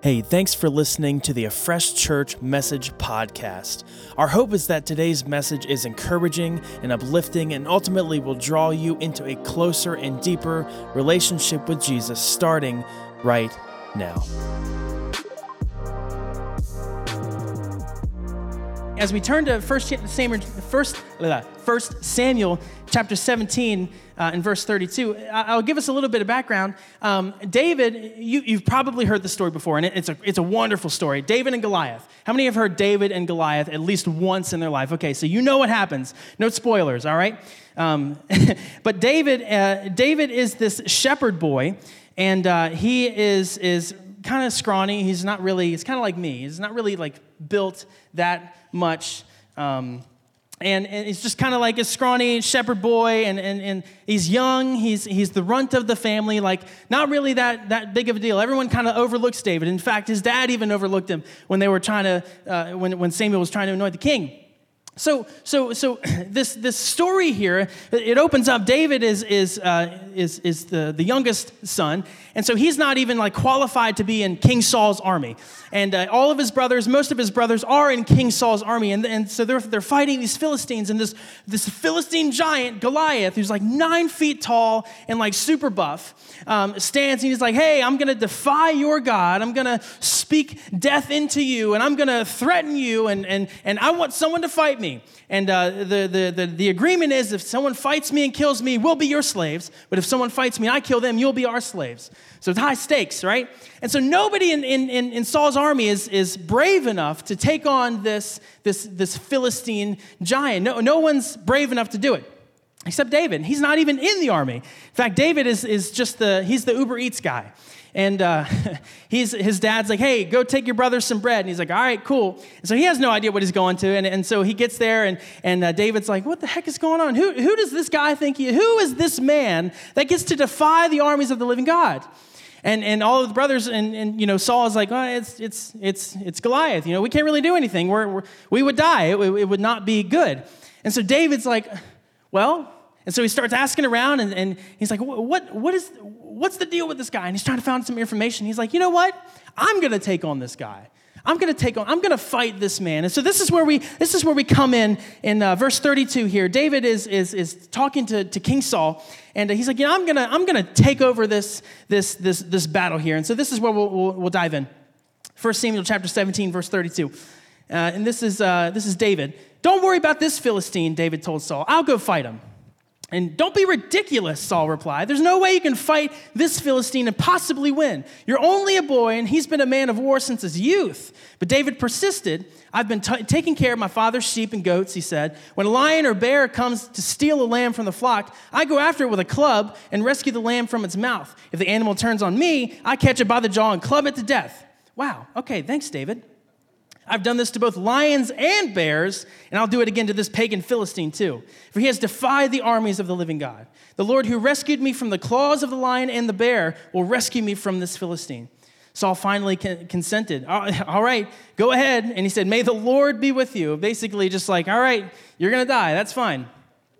Hey, thanks for listening to the A Fresh Church Message Podcast. Our hope is that today's message is encouraging and uplifting and ultimately will draw you into a closer and deeper relationship with Jesus starting right now. As we turn to 1 Samuel, first, first Samuel chapter 17 uh, in verse 32, I'll give us a little bit of background. Um, David, you, have probably heard the story before, and it's a, it's a wonderful story. David and Goliath. How many have heard David and Goliath at least once in their life? Okay, so you know what happens. No spoilers, all right? Um, but David, uh, David is this shepherd boy, and uh, he is, is kind of scrawny. He's not really, he's kind of like me. He's not really like built that much. Um, and, and he's just kind of like a scrawny shepherd boy, and, and, and he's young. He's, he's the runt of the family, like not really that, that big of a deal. Everyone kind of overlooks David. In fact, his dad even overlooked him when they were trying to, uh, when, when Samuel was trying to anoint the king. So, so, so this, this story here, it opens up. David is, is, uh, is, is the, the youngest son, and so he's not even like qualified to be in King Saul's army. And uh, all of his brothers, most of his brothers, are in King Saul's army. And, and so they're, they're fighting these Philistines, and this, this Philistine giant, Goliath, who's like nine feet tall and like super buff, um, stands and he's like, Hey, I'm going to defy your God. I'm going to speak death into you, and I'm going to threaten you, and, and, and I want someone to fight me. And uh, the, the, the, the agreement is if someone fights me and kills me, we'll be your slaves. But if someone fights me and I kill them, you'll be our slaves. So it's high stakes, right? And so nobody in, in, in, Saul's army is, is brave enough to take on this, this, this Philistine giant. No, no one's brave enough to do it except David. He's not even in the army. In fact, David is, is just the, he's the Uber Eats guy. And uh, he's, his dad's like, hey, go take your brother some bread. And he's like, all right, cool. And so he has no idea what he's going to. And, and so he gets there, and, and uh, David's like, what the heck is going on? Who, who does this guy think he Who is this man that gets to defy the armies of the living God? And, and all of the brothers and, and you know Saul is like, oh, it's, it's, it's, it's Goliath. You know, we can't really do anything. We're, we're we would die. It, it would not be good. And so David's like, well, and so he starts asking around and, and he's like, what, what is, what's the deal with this guy? And he's trying to find some information. He's like, you know what? I'm going to take on this guy. I'm going to take on, I'm going to fight this man. And so this is where we, this is where we come in, in uh, verse 32 here. David is, is, is talking to, to King Saul, and he's like, you know, I'm going to, I'm going to take over this, this, this, this battle here. And so this is where we'll, we'll, we'll dive in. 1 Samuel chapter 17, verse 32. Uh, and this is, uh, this is David. Don't worry about this Philistine, David told Saul. I'll go fight him. And don't be ridiculous, Saul replied. There's no way you can fight this Philistine and possibly win. You're only a boy, and he's been a man of war since his youth. But David persisted. I've been t- taking care of my father's sheep and goats, he said. When a lion or bear comes to steal a lamb from the flock, I go after it with a club and rescue the lamb from its mouth. If the animal turns on me, I catch it by the jaw and club it to death. Wow, okay, thanks, David. I've done this to both lions and bears, and I'll do it again to this pagan Philistine too. For he has defied the armies of the living God. The Lord who rescued me from the claws of the lion and the bear will rescue me from this Philistine. Saul finally consented. All right, go ahead. And he said, May the Lord be with you. Basically, just like, all right, you're going to die. That's fine.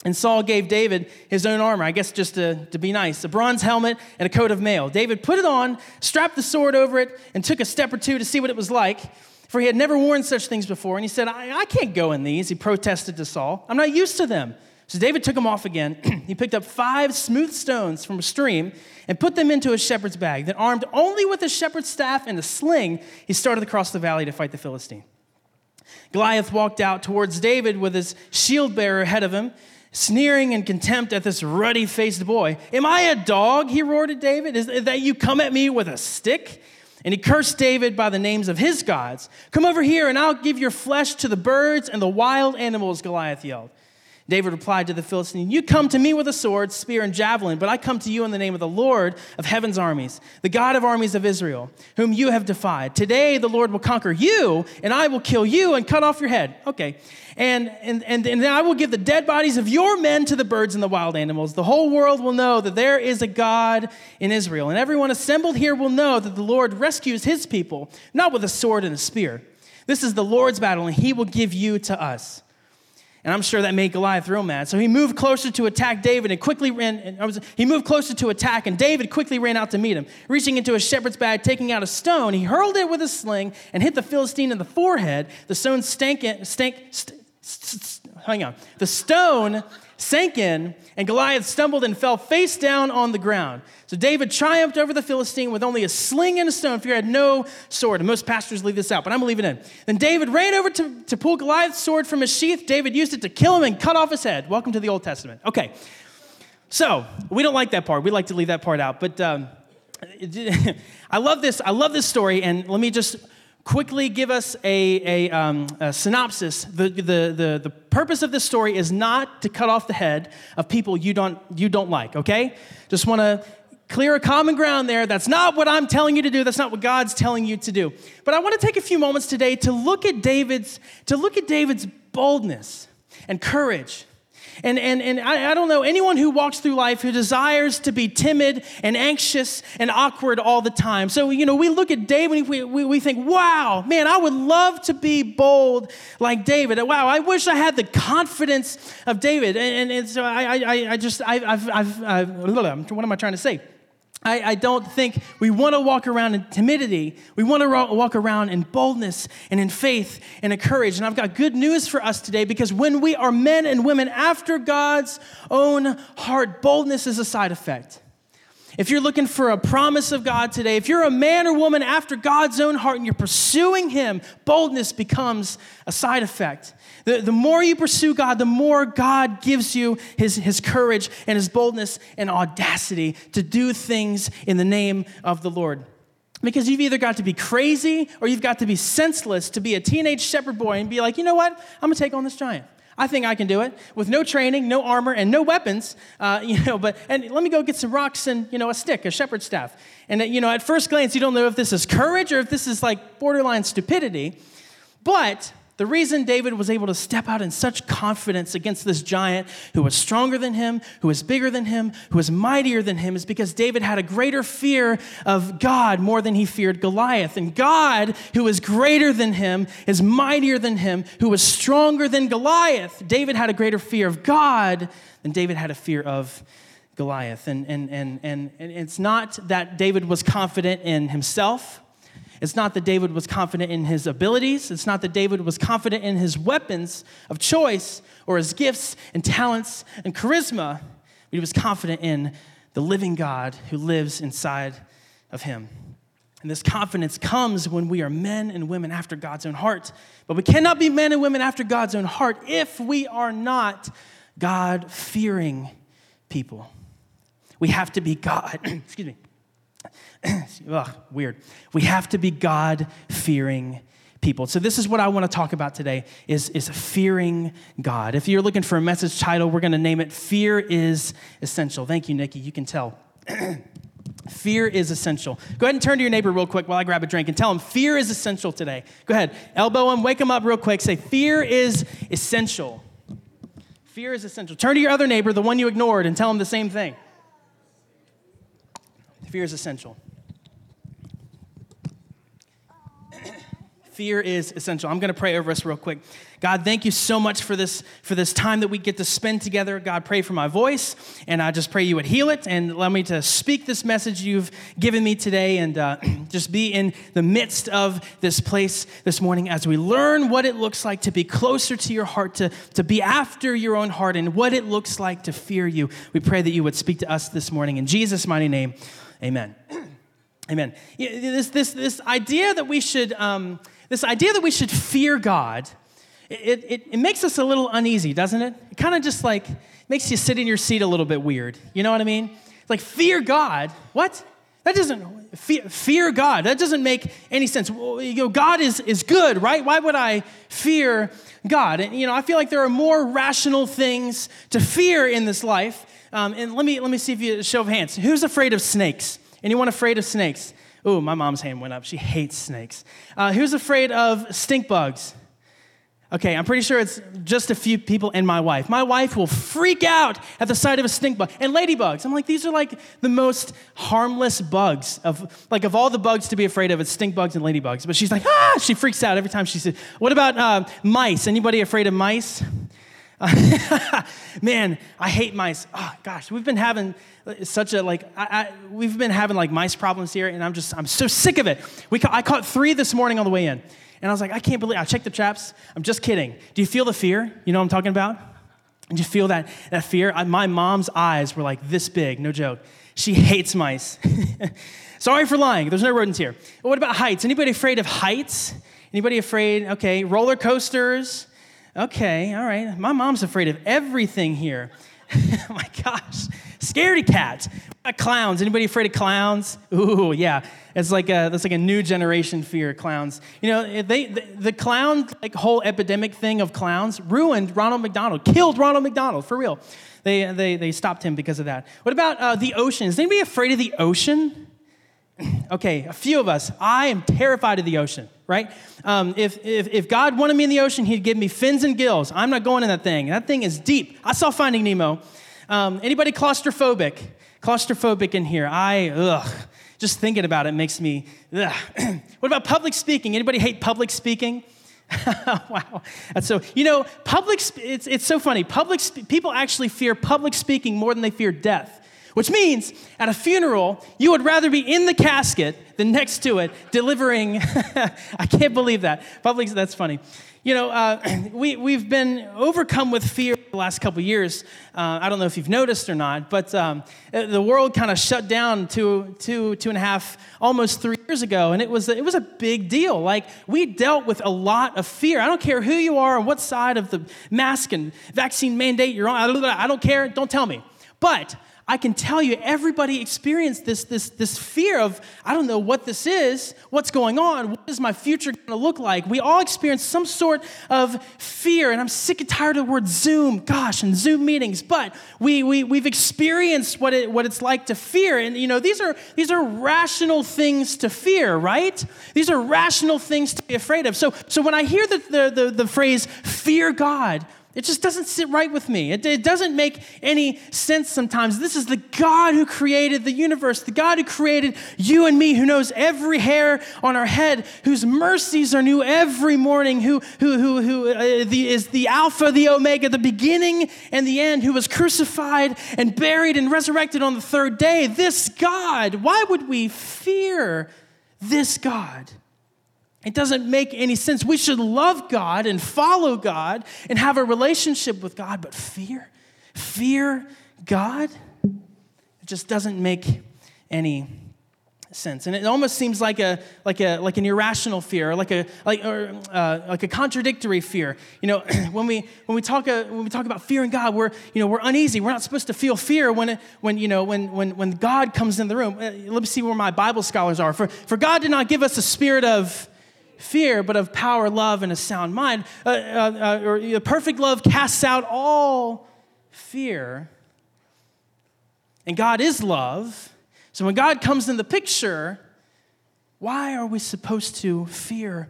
And Saul gave David his own armor, I guess just to, to be nice a bronze helmet and a coat of mail. David put it on, strapped the sword over it, and took a step or two to see what it was like for he had never worn such things before. And he said, I, I can't go in these. He protested to Saul. I'm not used to them. So David took them off again. he picked up five smooth stones from a stream and put them into a shepherd's bag. Then, armed only with a shepherd's staff and a sling, he started across the valley to fight the Philistine. Goliath walked out towards David with his shield bearer ahead of him, sneering in contempt at this ruddy faced boy. Am I a dog? He roared at David. Is that you come at me with a stick? And he cursed David by the names of his gods. Come over here, and I'll give your flesh to the birds and the wild animals, Goliath yelled. David replied to the Philistine, You come to me with a sword, spear, and javelin, but I come to you in the name of the Lord of heaven's armies, the God of armies of Israel, whom you have defied. Today the Lord will conquer you, and I will kill you and cut off your head. Okay. And, and, and, and then I will give the dead bodies of your men to the birds and the wild animals. The whole world will know that there is a God in Israel. And everyone assembled here will know that the Lord rescues his people, not with a sword and a spear. This is the Lord's battle, and he will give you to us. And I'm sure that made Goliath real mad. So he moved closer to attack David and quickly ran. And was, he moved closer to attack, and David quickly ran out to meet him. Reaching into a shepherd's bag, taking out a stone, he hurled it with a sling and hit the Philistine in the forehead. The stone stank, stank, st- st- st- hang on. The stone sank in, and Goliath stumbled and fell face down on the ground. So David triumphed over the Philistine with only a sling and a stone, for he had no sword. And most pastors leave this out, but I'm leave it in. Then David ran over to, to pull Goliath's sword from his sheath. David used it to kill him and cut off his head. Welcome to the Old Testament. Okay, so we don't like that part. We like to leave that part out, but um, I love this. I love this story, and let me just quickly give us a, a, um, a synopsis. The, the, the, the purpose of this story is not to cut off the head of people you don't, you don't like, okay? Just want to clear a common ground there. That's not what I'm telling you to do. That's not what God's telling you to do. But I want to take a few moments today to look at David's, to look at David's boldness and courage and, and, and I, I, don't know anyone who walks through life who desires to be timid and anxious and awkward all the time. So, you know, we look at David and we, we, we think, wow, man, I would love to be bold like David. Wow, I wish I had the confidence of David. And, and, and so I, I, I just, I, I've, I've, I've, uh, what am I trying to say? I, I, don't think we want to walk around in timidity. We want to walk around in boldness and in faith and in courage. And I've got good news for us today because when we are men and women after God's own heart, boldness is a side effect. If you're looking for a promise of God today, if you're a man or woman after God's own heart and you're pursuing Him, boldness becomes a side effect. The, the more you pursue God, the more God gives you his, his courage and His boldness and audacity to do things in the name of the Lord. Because you've either got to be crazy or you've got to be senseless to be a teenage shepherd boy and be like, you know what? I'm gonna take on this giant. I think I can do it with no training, no armor, and no weapons. Uh, you know, but and let me go get some rocks and you know a stick, a shepherd's staff. And you know, at first glance, you don't know if this is courage or if this is like borderline stupidity. But the reason David was able to step out in such confidence against this giant who was stronger than him, who was bigger than him, who was mightier than him, is because David had a greater fear of God more than he feared Goliath. And God, who is greater than him, is mightier than him, who was stronger than Goliath. David had a greater fear of God than David had a fear of Goliath. And, and, and, and, and it's not that David was confident in himself it's not that David was confident in his abilities. It's not that David was confident in his weapons of choice or his gifts and talents and charisma. But he was confident in the living God who lives inside of him. And this confidence comes when we are men and women after God's own heart. But we cannot be men and women after God's own heart if we are not God fearing people. We have to be God, excuse me, Ugh, weird. We have to be God fearing people. So this is what I want to talk about today is, is fearing God. If you're looking for a message title, we're going to name it Fear is Essential. Thank you, Nikki. You can tell. fear is essential. Go ahead and turn to your neighbor real quick while I grab a drink and tell him fear is essential today. Go ahead. Elbow him, wake him up real quick. Say, fear is essential. Fear is essential. Turn to your other neighbor, the one you ignored, and tell him the same thing. Fear is essential. Fear is essential. I'm going to pray over us real quick. God, thank you so much for this for this time that we get to spend together. God, pray for my voice, and I just pray you would heal it and allow me to speak this message you've given me today, and uh, just be in the midst of this place this morning as we learn what it looks like to be closer to your heart, to to be after your own heart, and what it looks like to fear you. We pray that you would speak to us this morning in Jesus' mighty name. Amen. Amen. This, this, this idea that we should, um, this idea that we should fear God, it, it, it makes us a little uneasy, doesn't it? It kind of just like makes you sit in your seat a little bit weird. You know what I mean? Like, fear God. What? That doesn't, fear, fear God. That doesn't make any sense. You know, God is, is good, right? Why would I fear God? And, you know, I feel like there are more rational things to fear in this life um, and let me, let me see if you, show of hands. Who's afraid of snakes? Anyone afraid of snakes? Oh, my mom's hand went up. She hates snakes. Uh, who's afraid of stink bugs? Okay, I'm pretty sure it's just a few people and my wife. My wife will freak out at the sight of a stink bug and ladybugs. I'm like, these are like the most harmless bugs of like of all the bugs to be afraid of. It's stink bugs and ladybugs. But she's like, ah, she freaks out every time she says. What about uh, mice? Anybody afraid of mice? Man, I hate mice. Oh gosh, we've been having uh, such a like I, I, we've been having like mice problems here, and I'm just I'm so sick of it. We ca- I caught three this morning on the way in, and I was like, I can't believe I checked the traps. I'm just kidding. Do you feel the fear? You know what I'm talking about? Do you feel that that fear? I, my mom's eyes were like this big, no joke. She hates mice. Sorry for lying. There's no rodents here. What about heights? Anybody afraid of heights? Anybody afraid? Okay, roller coasters. Okay, all right. My mom's afraid of everything here. my gosh. Scaredy cat. Clowns. Anybody afraid of clowns? Ooh, yeah. It's like a, that's like a new generation fear, clowns. You know, they, the, the clown like whole epidemic thing of clowns ruined Ronald McDonald, killed Ronald McDonald, for real. They, they, they stopped him because of that. What about uh, the ocean? Is anybody afraid of the ocean? okay, a few of us. I am terrified of the ocean, right? Um, if, if, if God wanted me in the ocean, He'd give me fins and gills. I'm not going in that thing. That thing is deep. I saw Finding Nemo. Um, anybody claustrophobic? Claustrophobic in here. I, ugh, just thinking about it makes me, ugh. what about public speaking? Anybody hate public speaking? wow. So, you know, public, it's, it's so funny. Public, people actually fear public speaking more than they fear death. Which means at a funeral, you would rather be in the casket than next to it delivering. I can't believe that. Public, that's funny. You know, uh, we, we've been overcome with fear the last couple years. Uh, I don't know if you've noticed or not, but um, uh, the world kind of shut down two, two, two and a half, almost three years ago, and it was, it was a big deal. Like, we dealt with a lot of fear. I don't care who you are and what side of the mask and vaccine mandate you're on. I don't care. Don't tell me. But I can tell you, everybody experienced this, this, this fear of, I don't know what this is, what's going on, what is my future going to look like? We all experience some sort of fear, and I'm sick and tired of the word Zoom, gosh, and Zoom meetings, but we, we, we've experienced what, it, what it's like to fear. And, you know, these are, these are rational things to fear, right? These are rational things to be afraid of. So, so when I hear the, the, the, the phrase, fear God, it just doesn't sit right with me. It, it, doesn't make any sense sometimes. This is the God who created the universe, the God who created you and me, who knows every hair on our head, whose mercies are new every morning, who, who, who, who uh, the, is the Alpha, the Omega, the beginning and the end, who was crucified and buried and resurrected on the third day. This God, why would we fear this God? It doesn't make any sense. We should love God and follow God and have a relationship with God, but fear, fear God, it just doesn't make any sense. And it almost seems like a like a like an irrational fear, or like a like or uh, like a contradictory fear. You know, when we when we talk uh, when we talk about fearing God, we're you know we're uneasy. We're not supposed to feel fear when it, when you know when when when God comes in the room. Uh, let me see where my Bible scholars are. For for God did not give us a spirit of fear, but of power, love, and a sound mind. Uh, uh, uh, or perfect love casts out all fear. And God is love. So when God comes in the picture, why are we supposed to fear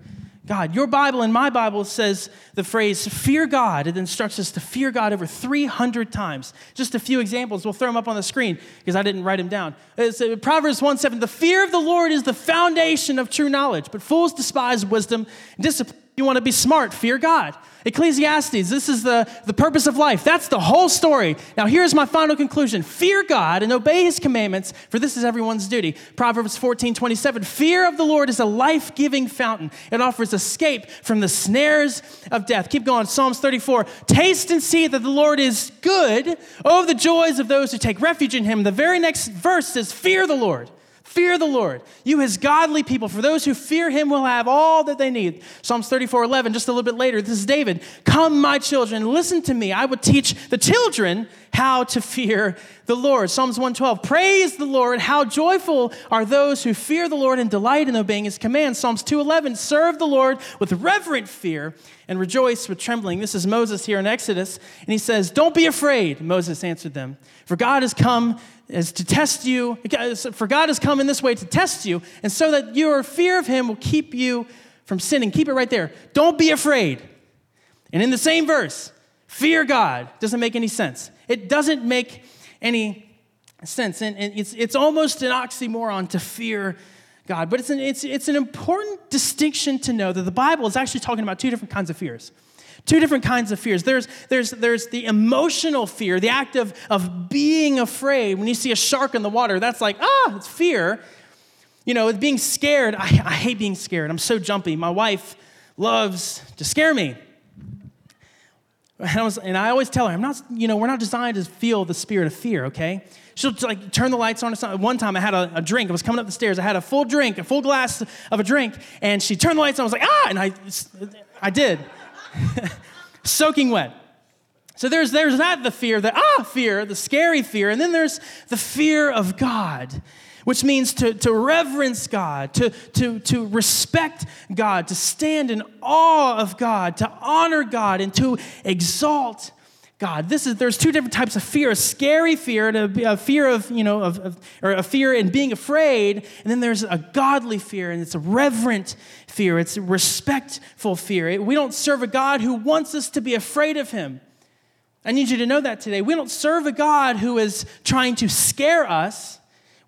God. Your Bible and my Bible says the phrase fear God. It instructs us to fear God over 300 times. Just a few examples. We'll throw them up on the screen because I didn't write them down. It's, uh, Proverbs 1 7. The fear of the Lord is the foundation of true knowledge, but fools despise wisdom discipline. You want to be smart, fear God. Ecclesiastes, this is the, the purpose of life. That's the whole story. Now, here's my final conclusion fear God and obey his commandments, for this is everyone's duty. Proverbs 14 27. Fear of the Lord is a life giving fountain, it offers escape from the snares of death. Keep going. Psalms 34. Taste and see that the Lord is good. Oh, the joys of those who take refuge in him. The very next verse says, Fear the Lord. Fear the Lord, you his godly people, for those who fear him will have all that they need. Psalms 34 11, just a little bit later, this is David. Come, my children, listen to me. I will teach the children how to fear the Lord. Psalms 112, praise the Lord. How joyful are those who fear the Lord and delight in obeying his commands. Psalms 211, serve the Lord with reverent fear and rejoice with trembling. This is Moses here in Exodus, and he says, Don't be afraid, Moses answered them, for God has come is to test you, for God has come in this way to test you, and so that your fear of Him will keep you from sinning. Keep it right there. Don't be afraid. And in the same verse, fear God doesn't make any sense. It doesn't make any sense. And, it's, it's almost an oxymoron to fear God. But it's an, it's, it's an important distinction to know that the Bible is actually talking about two different kinds of fears. Two different kinds of fears. There's, there's, there's the emotional fear, the act of, of being afraid. When you see a shark in the water, that's like, ah, it's fear. You know, it's being scared, I, I hate being scared. I'm so jumpy. My wife loves to scare me. And I, was, and I always tell her, I'm not, you know, we're not designed to feel the spirit of fear, okay? She'll like turn the lights on. One time I had a, a, drink. I was coming up the stairs. I had a full drink, a full glass of a drink, and she turned the lights on. I was like, ah, and I, I did. Soaking wet. So there's, there's that the fear, the ah fear, the scary fear, and then there's the fear of God, which means to, to reverence God, to, to, to respect God, to stand in awe of God, to honor God, and to exalt God. This is there's two different types of fear: a scary fear, and a, a fear of you know, of, of, or a fear in being afraid, and then there's a godly fear, and it's a reverent fear. It's a respectful fear. We don't serve a God who wants us to be afraid of Him. I need you to know that today. We don't serve a God who is trying to scare us.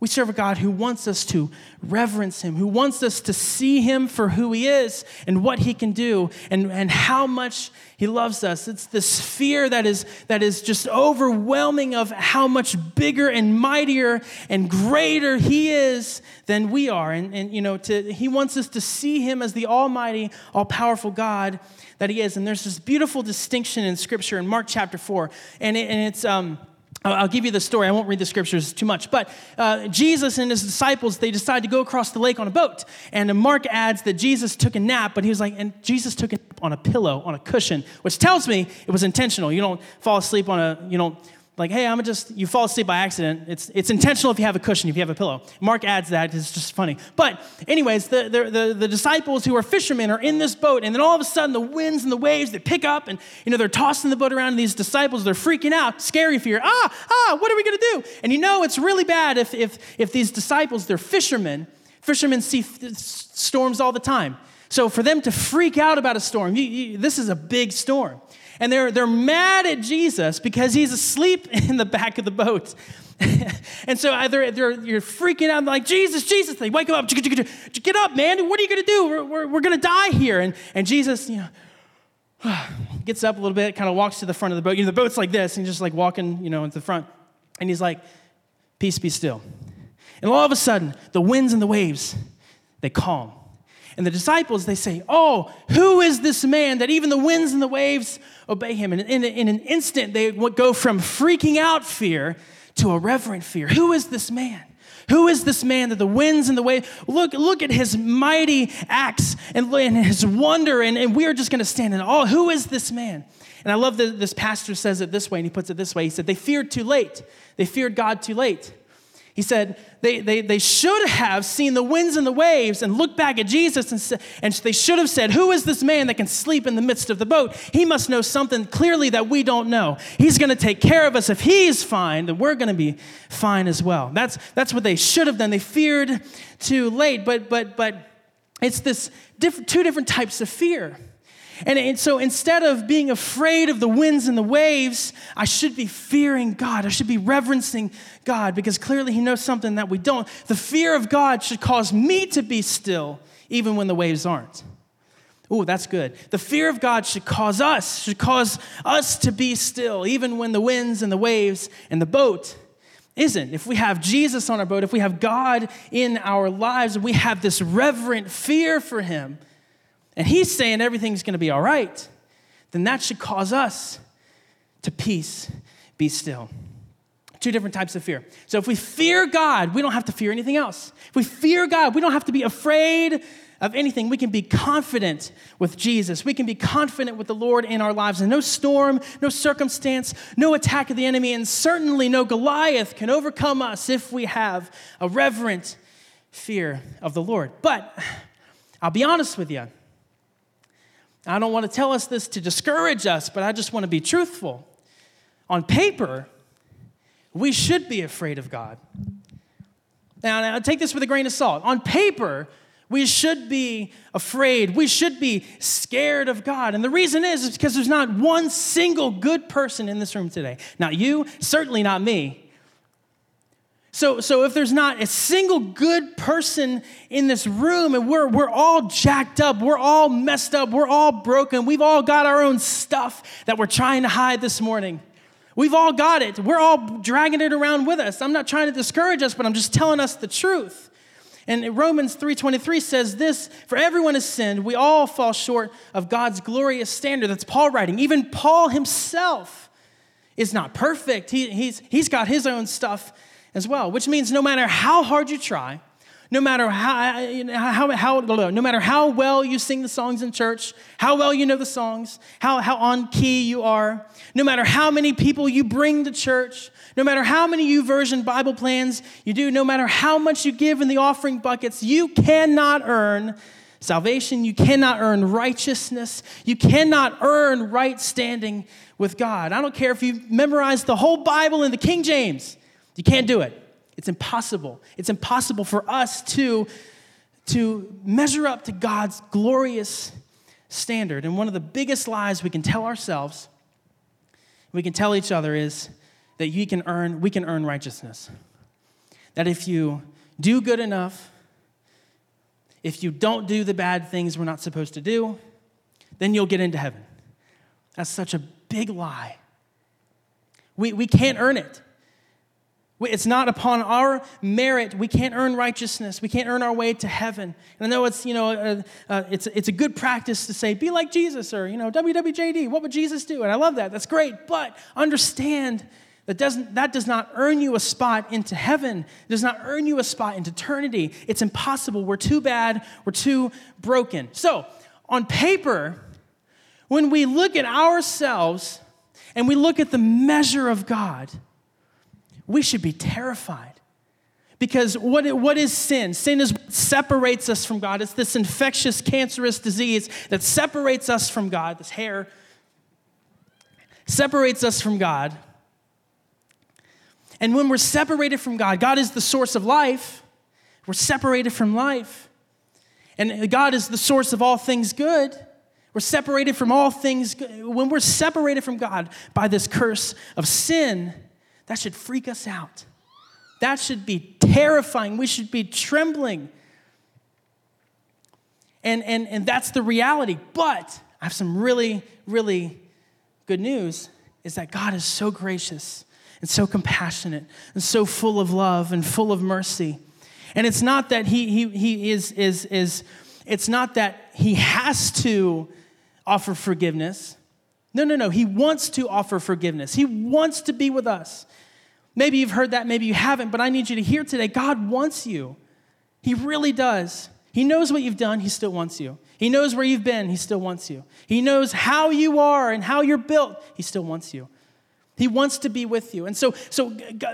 We serve a God who wants us to reverence him, who wants us to see him for who he is and what he can do and, and how much he loves us. It's this fear that is, that is just overwhelming of how much bigger and mightier and greater he is than we are. And, and you know, to, he wants us to see him as the almighty, all powerful God that he is. And there's this beautiful distinction in scripture in Mark chapter 4. And, it, and it's, um, I'll give you the story. I won't read the scriptures too much. But uh, Jesus and his disciples, they decide to go across the lake on a boat. And Mark adds that Jesus took a nap, but he was like, and Jesus took a nap on a pillow, on a cushion, which tells me it was intentional. You don't fall asleep on a, you don't like, hey, I'm gonna just, you fall asleep by accident. It's, it's intentional if you have a cushion, if you have a pillow. Mark adds that, it's just funny. But, anyways, the, the, the, the, disciples who are fishermen are in this boat, and then all of a sudden the winds and the waves, they pick up, and, you know, they're tossing the boat around, and these disciples, they're freaking out, scary fear. Ah, ah, what are we gonna do? And you know, it's really bad if, if, if these disciples, they're fishermen, fishermen see storms all the time. So for them to freak out about a storm, you, you, this is a big storm and they're, they're mad at Jesus because he's asleep in the back of the boat. and so either they're, you're freaking out, like, Jesus, Jesus. They wake him up, get up, man. What are you going to do? We're, we're, we're going to die here. And, and Jesus, you know, gets up a little bit, kind of walks to the front of the boat. You know, the boat's like this, and just like walking, you know, into the front. And he's like, peace be still. And all of a sudden, the winds and the waves, they calm. And the disciples, they say, Oh, who is this man that even the winds and the waves obey him? And in, in an instant, they go from freaking out fear to a reverent fear. Who is this man? Who is this man that the winds and the waves look, look at his mighty acts and, and his wonder, and, and we are just going to stand in awe. Who is this man? And I love that this pastor says it this way, and he puts it this way. He said, They feared too late. They feared God too late. He said they, they, they should have seen the winds and the waves and looked back at Jesus and, and they should have said, Who is this man that can sleep in the midst of the boat? He must know something clearly that we don't know. He's going to take care of us. If he's fine, then we're going to be fine as well. That's, that's what they should have done. They feared too late, but, but, but it's this diff- two different types of fear. And, and, so instead of being afraid of the winds and the waves, I should be fearing God. I should be reverencing God because clearly He knows something that we don't. The fear of God should cause me to be still even when the waves aren't. Ooh, that's good. The fear of God should cause us, should cause us to be still even when the winds and the waves and the boat isn't. If we have Jesus on our boat, if we have God in our lives, we have this reverent fear for Him and he's saying everything's going to be all right, then that should cause us to peace, be still. Two different types of fear. So if we fear God, we don't have to fear anything else. If we fear God, we don't have to be afraid of anything. We can be confident with Jesus. We can be confident with the Lord in our lives. And no storm, no circumstance, no attack of the enemy, and certainly no Goliath can overcome us if we have a reverent fear of the Lord. But I'll be honest with you. I don't want to tell us this to discourage us, but I just want to be truthful. On paper, we should be afraid of God. Now, now, take this with a grain of salt. On paper, we should be afraid. We should be scared of God. And the reason is, is because there's not one single good person in this room today. Not you, certainly not me. So, so if there's not a single good person in this room and we're, we're all jacked up, we're all messed up, we're all broken, we've all got our own stuff that we're trying to hide this morning. We've all got it. We're all dragging it around with us. I'm not trying to discourage us, but I'm just telling us the truth. And Romans 3:23 says this, for everyone has sinned, we all fall short of God's glorious standard. That's Paul writing. Even Paul himself is not perfect. He, he's, he's got his own stuff as well, which means no matter how hard you try, no matter how, how, how, no matter how well you sing the songs in church, how well you know the songs, how, how on key you are, no matter how many people you bring to church, no matter how many YouVersion Bible plans you do, no matter how much you give in the offering buckets, you cannot earn salvation. You cannot earn righteousness. You cannot earn right standing with God. I don't care if you memorize the whole Bible in the King James, you can't do it. It's impossible. It's impossible for us to, to measure up to God's glorious standard. And one of the biggest lies we can tell ourselves, we can tell each other is that you can earn, we can earn righteousness. That if you do good enough, if you don't do the bad things we're not supposed to do, then you'll get into heaven. That's such a big lie. We, we can't earn it. It's not upon our merit. We can't earn righteousness. We can't earn our way to heaven. And I know it's, you know, uh, uh, it's, it's a good practice to say, be like Jesus or, you know, WWJD, what would Jesus do? And I love that. That's great. But understand that, doesn't, that does not earn you a spot into heaven. It does not earn you a spot into eternity. It's impossible. We're too bad. We're too broken. So, on paper, when we look at ourselves and we look at the measure of God, we should be terrified. Because what, what is sin? Sin is what separates us from God. It's this infectious, cancerous disease that separates us from God. This hair separates us from God. And when we're separated from God, God is the source of life. We're separated from life. And God is the source of all things good. We're separated from all things. Good. When we're separated from God by this curse of sin, that should freak us out. That should be terrifying. We should be trembling. And, and, and that's the reality. But I have some really, really good news is that God is so gracious and so compassionate and so full of love and full of mercy. And it's not that he, he, he is, is, is, it's not that he has to offer forgiveness. No, no, no. He wants to offer forgiveness. He wants to be with us. Maybe you've heard that, maybe you haven't, but I need you to hear today God wants you. He really does. He knows what you've done, He still wants you. He knows where you've been, He still wants you. He knows how you are and how you're built, He still wants you. He wants to be with you. And so, so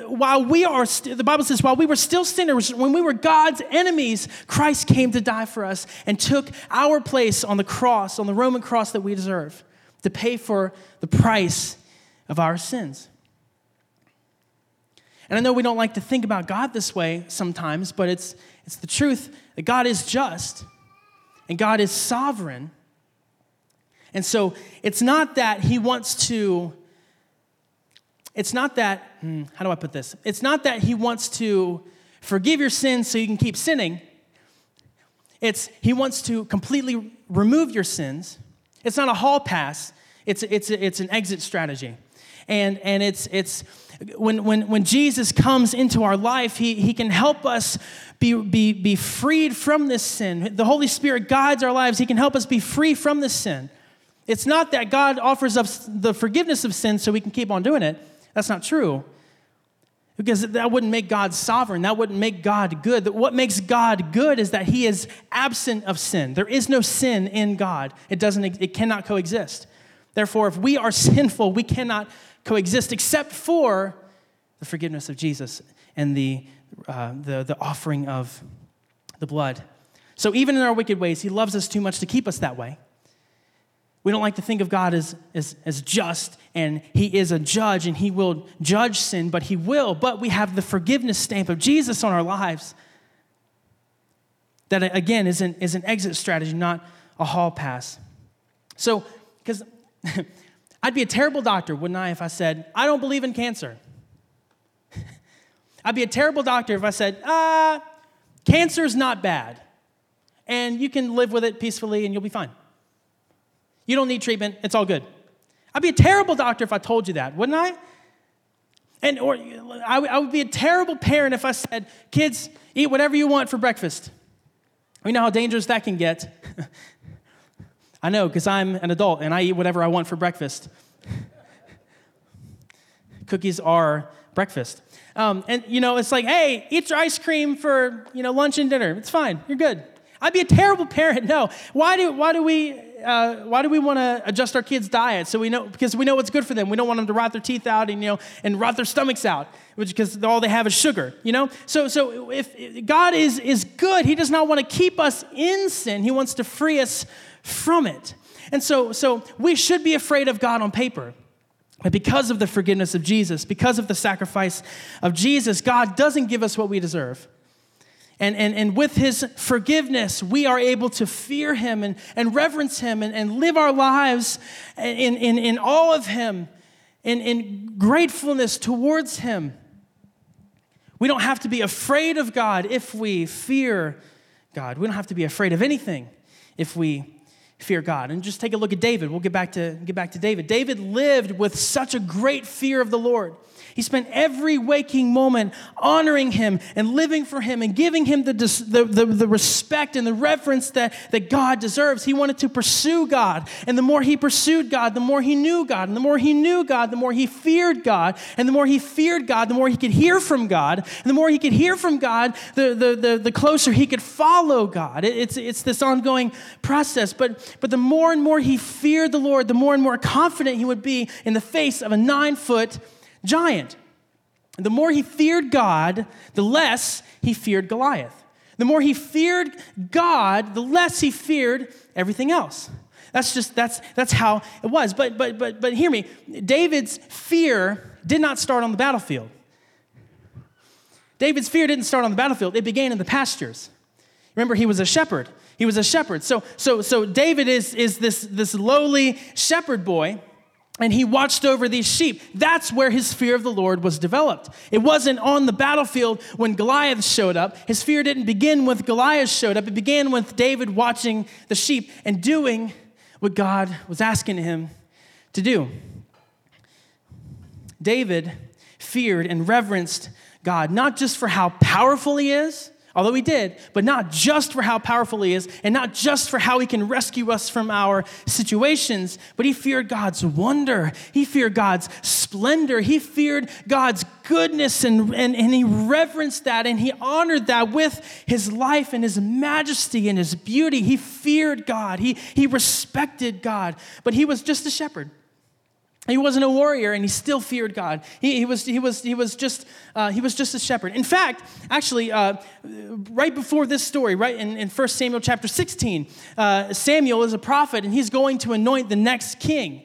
while we are, st- the Bible says, while we were still sinners, when we were God's enemies, Christ came to die for us and took our place on the cross, on the Roman cross that we deserve, to pay for the price of our sins. And I know we don't like to think about God this way sometimes, but it's, it's the truth that God is just and God is sovereign. And so it's not that He wants to, it's not that, hmm, how do I put this? It's not that He wants to forgive your sins so you can keep sinning. It's He wants to completely remove your sins. It's not a hall pass, it's, it's, it's an exit strategy. And, and it's, it's, when, when, when Jesus comes into our life, he, he can help us be, be, be freed from this sin. The Holy Spirit guides our lives. He can help us be free from this sin. It's not that God offers us the forgiveness of sin so we can keep on doing it. That's not true. Because that wouldn't make God sovereign. That wouldn't make God good. What makes God good is that He is absent of sin. There is no sin in God. It doesn't. It cannot coexist. Therefore, if we are sinful, we cannot coexist except for the forgiveness of Jesus and the, uh, the, the offering of the blood. So, even in our wicked ways, He loves us too much to keep us that way. We don't like to think of God as, as, as just, and He is a judge, and He will judge sin, but He will. But we have the forgiveness stamp of Jesus on our lives. That, again, is an, is an exit strategy, not a hall pass. So, because I'd be a terrible doctor, wouldn't I, if I said, I don't believe in cancer? I'd be a terrible doctor if I said, uh, cancer's not bad, and you can live with it peacefully and you'll be fine. You don't need treatment, it's all good. I'd be a terrible doctor if I told you that, wouldn't I? And or I, I would be a terrible parent if I said, kids, eat whatever you want for breakfast. We know how dangerous that can get. I know, because I'm an adult and I eat whatever I want for breakfast. Cookies are breakfast. Um, and, you know, it's like, hey, eat your ice cream for, you know, lunch and dinner. It's fine. You're good. I'd be a terrible parent. No. Why do, why do we, uh, why do we want to adjust our kids' diet? So we know, because we know what's good for them. We don't want them to rot their teeth out and, you know, and rot their stomachs out, which, because all they have is sugar, you know? So, so if, if God is, is good, He does not want to keep us in sin. He wants to free us from it. And so, so we should be afraid of God on paper. But because of the forgiveness of Jesus, because of the sacrifice of Jesus, God doesn't give us what we deserve. And, and, and with his forgiveness, we are able to fear him and, and reverence him and, and live our lives in, in, in awe of him, in, in gratefulness towards him. We don't have to be afraid of God if we fear God. We don't have to be afraid of anything if we fear God. And just take a look at David. We'll get back to, get back to David. David lived with such a great fear of the Lord. He spent every waking moment honoring him and living for him and giving him the, the, the, the, respect and the reverence that, that God deserves. He wanted to pursue God. And the more he pursued God, the more he knew God. And the more he knew God, the more he feared God. And the more he feared God, the more he could hear from God. And the more he could hear from God, the, the, the, the closer he could follow God. It, it's, it's this ongoing process. But, but the more and more he feared the Lord, the more and more confident he would be in the face of a nine foot giant. The more he feared God, the less he feared Goliath. The more he feared God, the less he feared everything else. That's just that's that's how it was. But but but but hear me. David's fear did not start on the battlefield. David's fear didn't start on the battlefield. It began in the pastures. Remember, he was a shepherd. He was a shepherd. So so so David is is this this lowly shepherd boy and he watched over these sheep. That's where his fear of the Lord was developed. It wasn't on the battlefield when Goliath showed up. His fear didn't begin with Goliath showed up. It began with David watching the sheep and doing what God was asking him to do. David feared and reverenced God, not just for how powerful he is, although he did, but not just for how powerful he is and not just for how he can rescue us from our situations, but he feared God's wonder. He feared God's splendor. He feared God's goodness and, and, and he reverenced that and he honored that with his life and his majesty and his beauty. He feared God. He, he respected God, but he was just a shepherd. He wasn't a warrior and he still feared God. He, he, was, he, was, he, was, just, uh, he was just a shepherd. In fact, actually, uh, right before this story, right in, in 1 Samuel chapter 16, uh, Samuel is a prophet and he's going to anoint the next king.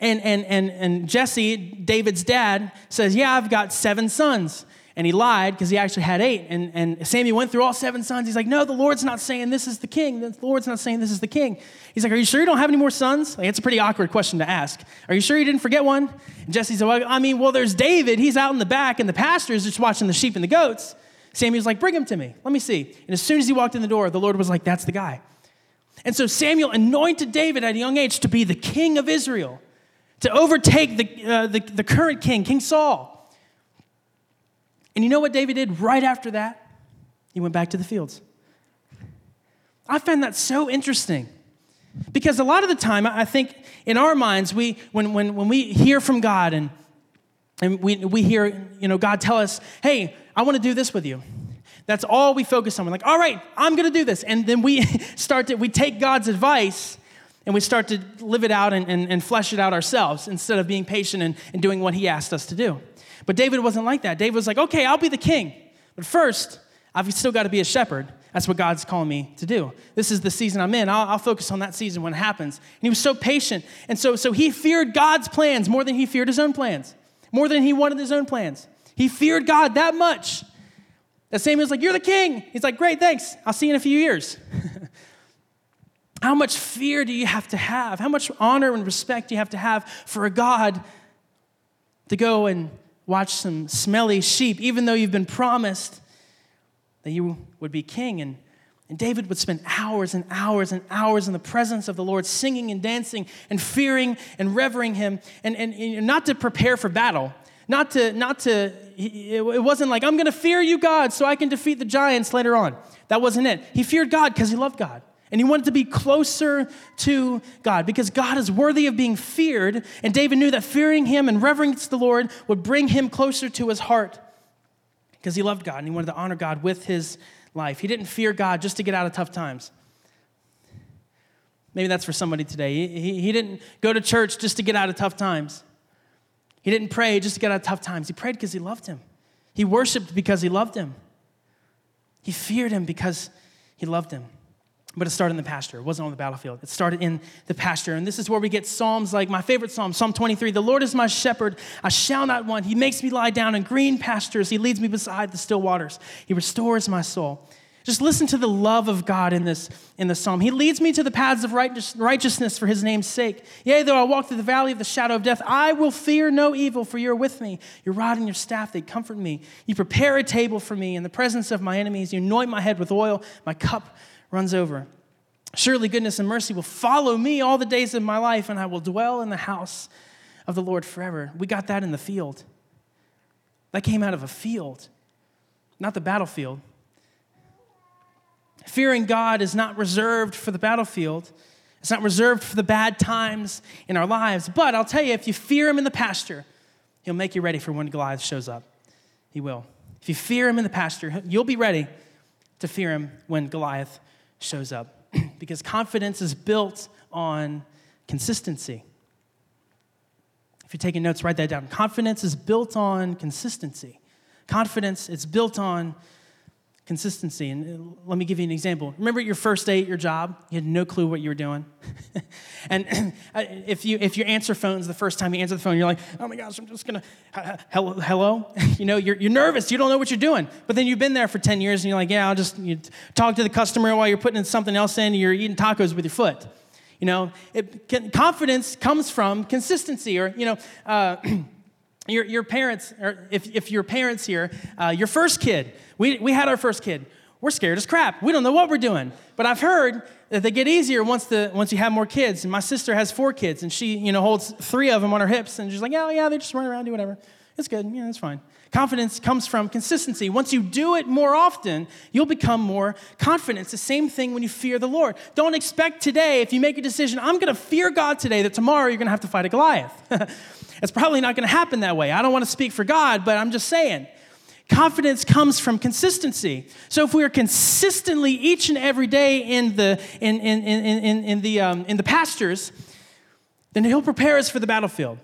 And, and, and, and Jesse, David's dad, says, Yeah, I've got seven sons and he lied because he actually had eight. And, and Samuel went through all seven sons. He's like, No, the Lord's not saying this is the king. The Lord's not saying this is the king. He's like, Are you sure you don't have any more sons? Like, it's a pretty awkward question to ask. Are you sure you didn't forget one? And Jesse said, Well, I mean, well, there's David. He's out in the back, and the pastor is just watching the sheep and the goats. Samuel's like, Bring him to me. Let me see. And as soon as he walked in the door, the Lord was like, That's the guy. And so Samuel anointed David at a young age to be the king of Israel, to overtake the, uh, the, the current king, King Saul. And you know what David did right after that? He went back to the fields. I find that so interesting. Because a lot of the time, I think in our minds, we, when, when, when we hear from God and, and we, we hear you know, God tell us, hey, I want to do this with you. That's all we focus on. We're like, all right, I'm going to do this. And then we start to, we take God's advice and we start to live it out and, and, and flesh it out ourselves instead of being patient and, and doing what He asked us to do. But David wasn't like that. David was like, okay, I'll be the king. But first, I've still got to be a shepherd. That's what God's calling me to do. This is the season I'm in. I'll, I'll, focus on that season when it happens. And he was so patient. And so, so he feared God's plans more than he feared his own plans, more than he wanted his own plans. He feared God that much. That Samuel's like, You're the king. He's like, Great, thanks. I'll see you in a few years. How much fear do you have to have? How much honor and respect do you have to have for a God to go and watch some smelly sheep, even though you've been promised that you would be king. And, and David would spend hours and hours and hours in the presence of the Lord, singing and dancing and fearing and revering him, and, and, and not to prepare for battle. Not to, not to, it wasn't like, I'm gonna fear you, God, so I can defeat the giants later on. That wasn't it. He feared God because he loved God. And he wanted to be closer to God because God is worthy of being feared. And David knew that fearing him and reverence the Lord would bring him closer to his heart because he loved God and he wanted to honor God with his life. He didn't fear God just to get out of tough times. Maybe that's for somebody today. He, he, didn't go to church just to get out of tough times. He didn't pray just to get out of tough times. He prayed because he loved him. He worshiped because he loved him. He feared him because he loved him. But it started in the pasture. It wasn't on the battlefield. It started in the pasture. And this is where we get Psalms like my favorite Psalm, Psalm 23. The Lord is my shepherd. I shall not want. He makes me lie down in green pastures. He leads me beside the still waters. He restores my soul. Just listen to the love of God in this, in the psalm. He leads me to the paths of righteousness for his name's sake. Yea, though I walk through the valley of the shadow of death, I will fear no evil, for you're with me. Your rod and your staff, they comfort me. You prepare a table for me in the presence of my enemies. You anoint my head with oil. My cup runs over. Surely goodness and mercy will follow me all the days of my life, and I will dwell in the house of the Lord forever. We got that in the field. That came out of a field, not the battlefield. Fearing God is not reserved for the battlefield. It's not reserved for the bad times in our lives. But I'll tell you, if you fear Him in the pasture, He'll make you ready for when Goliath shows up. He will. If you fear Him in the pasture, you'll be ready to fear Him when Goliath shows up. because confidence is built on consistency. If you're taking notes, write that down. Confidence is built on consistency. Confidence is built on consistency. And uh, let me give you an example. Remember your first day at your job? You had no clue what you were doing. and uh, if you if you answer phones the first time you answer the phone, you're like, oh my gosh, I'm just gonna hello, hello. you know, you're, you're nervous. You don't know what you're doing. But then you've been there for 10 years and you're like, yeah, I'll just talk to the customer while you're putting something else in. You're eating tacos with your foot. You know, it, confidence comes from consistency, or you know. Uh, your, your parents, or if, if your parents here, uh, your first kid, we, we had our first kid. We're scared as crap. We don't know what we're doing. But I've heard that they get easier once, the, once you have more kids. And my sister has four kids, and she you know, holds three of them on her hips, and she's like, oh, yeah, they just run around, do whatever. It's good. Yeah, it's fine. Confidence comes from consistency. Once you do it more often, you'll become more confident. It's the same thing when you fear the Lord. Don't expect today, if you make a decision, I'm going to fear God today, that tomorrow you're going to have to fight a Goliath. it's probably not going to happen that way. I don't want to speak for God, but I'm just saying. Confidence comes from consistency. So if we are consistently each and every day in the, in, in, in, in, in the, um, in the pastures, then He'll prepare us for the battlefield.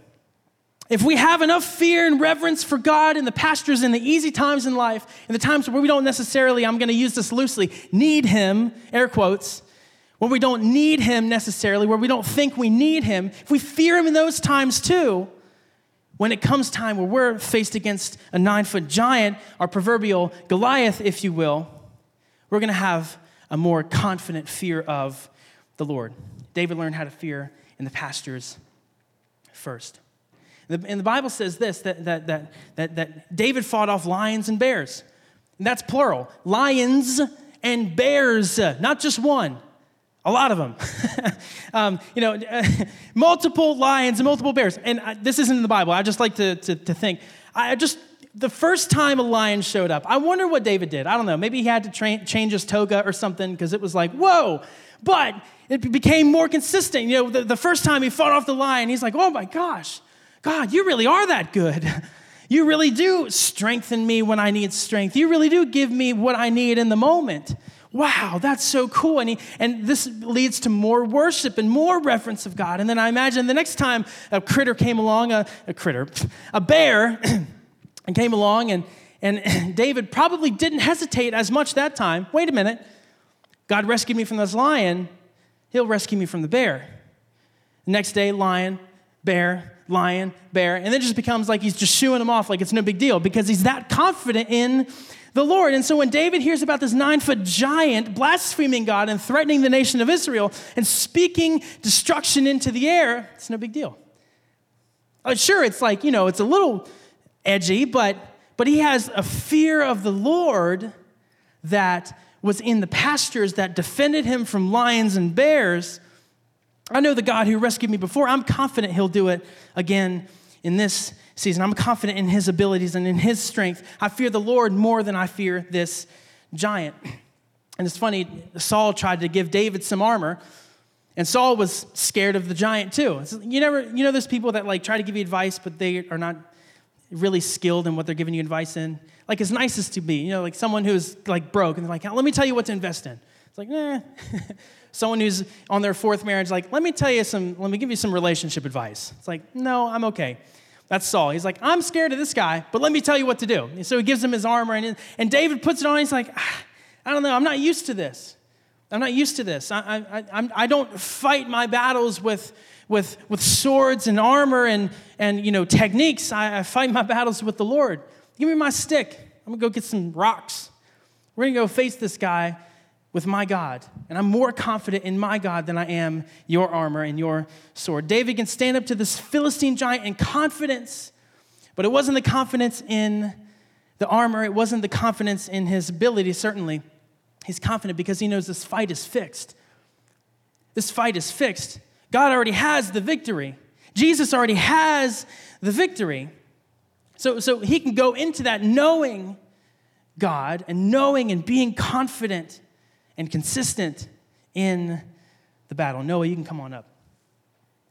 If we have enough fear and reverence for God in the pastures in the easy times in life, in the times where we don't necessarily, I'm going to use this loosely, need Him, air quotes, where we don't need Him necessarily, where we don't think we need Him, if we fear Him in those times too, when it comes time where we're faced against a nine foot giant, our proverbial Goliath, if you will, we're going to have a more confident fear of the Lord. David learned how to fear in the pastures first. And the Bible says this that, that, that, that, that David fought off lions and bears. And that's plural lions and bears, not just one, a lot of them. um, you know, multiple lions and multiple bears. And I, this isn't in the Bible. I just like to, to, to think. I just, the first time a lion showed up, I wonder what David did. I don't know. Maybe he had to tra- change his toga or something because it was like, whoa. But it became more consistent. You know, the, the first time he fought off the lion, he's like, oh my gosh, God, you really are that good. You really do strengthen me when I need strength. You really do give me what I need in the moment. Wow, that's so cool. And, he, and this leads to more worship and more reference of God. And then I imagine the next time a critter came along, a, a critter, a bear, and came along, and, and David probably didn't hesitate as much that time. Wait a minute. God rescued me from this lion, he'll rescue me from the bear. The next day, lion, bear, lion, bear, and then just becomes like he's just shooing them off like it's no big deal because he's that confident in the Lord. And so when David hears about this nine foot giant blaspheming God and threatening the nation of Israel and speaking destruction into the air, it's no big deal. Uh, sure, it's like, you know, it's a little, edgy, but, but he has a fear of the Lord that was in the pastures that defended him from lions and bears. I know the God who rescued me before. I'm confident he'll do it again in this season. I'm confident in his abilities and in his strength. I fear the Lord more than I fear this giant. And it's funny, Saul tried to give David some armor, and Saul was scared of the giant too. You never, you know, those people that like try to give you advice, but they are not really skilled in what they're giving you advice in. Like as nice as to be, you know, like someone who's like broke and they're like, let me tell you what to invest in. It's like, eh. someone who's on their fourth marriage, like, let me tell you some, let me give you some relationship advice. It's like, no, I'm okay. That's Saul. He's like, I'm scared of this guy, but let me tell you what to do. And so he gives him his armor, and, and David puts it on. He's like, ah, I don't know, I'm not used to this. I'm not used to this. I, I, I, I don't fight my battles with, with, with swords and armor and, and you know, techniques. I, I fight my battles with the Lord. Give me my stick. I'm going to go get some rocks. We're going to go face this guy with my God. And I'm more confident in my God than I am your armor and your sword. David can stand up to this Philistine giant in confidence, but it wasn't the confidence in the armor, it wasn't the confidence in his ability, certainly. He's confident because he knows this fight is fixed. This fight is fixed. God already has the victory. Jesus already has the victory. So, so he can go into that knowing God and knowing and being confident and consistent in the battle. Noah, you can come on up.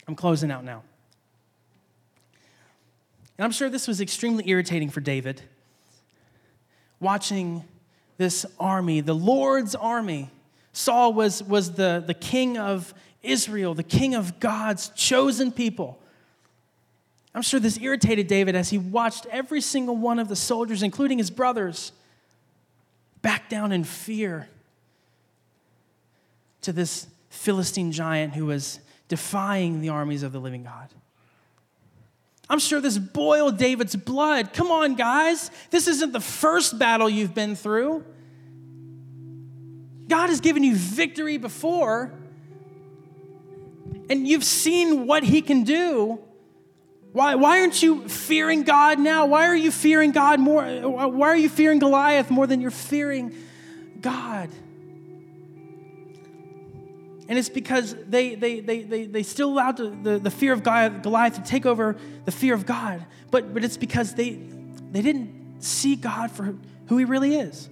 I'm closing out now. And I'm sure this was extremely irritating for David, watching this army, the Lord's army. Saul was, was the, the king of Israel, the king of God's chosen people. I'm sure this irritated David as he watched every single one of the soldiers, including his brothers, back down in fear to this Philistine giant who was defying the armies of the living God. I'm sure this boiled David's blood. Come on, guys. This isn't the first battle you've been through. God has given you victory before, and you've seen what He can do. Why, why aren't you fearing God now? Why are you fearing God more? Why are you fearing Goliath more than you're fearing God? And it's because they, they, they, they, they still allowed the, the, the fear of Goliath to take over the fear of God. But, but it's because they, they didn't see God for who he really is.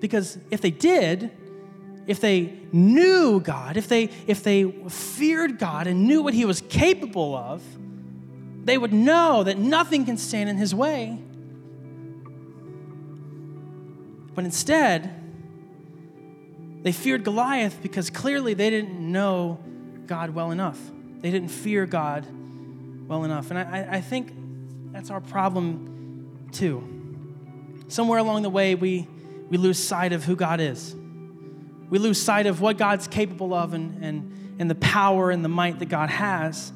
Because if they did, if they knew God, if they, if they feared God and knew what he was capable of, they would know that nothing can stand in his way. But instead, they feared Goliath because clearly they didn't know God well enough. They didn't fear God well enough. And I, I think that's our problem too. Somewhere along the way, we, we lose sight of who God is. We lose sight of what God's capable of and, and, and the power and the might that God has.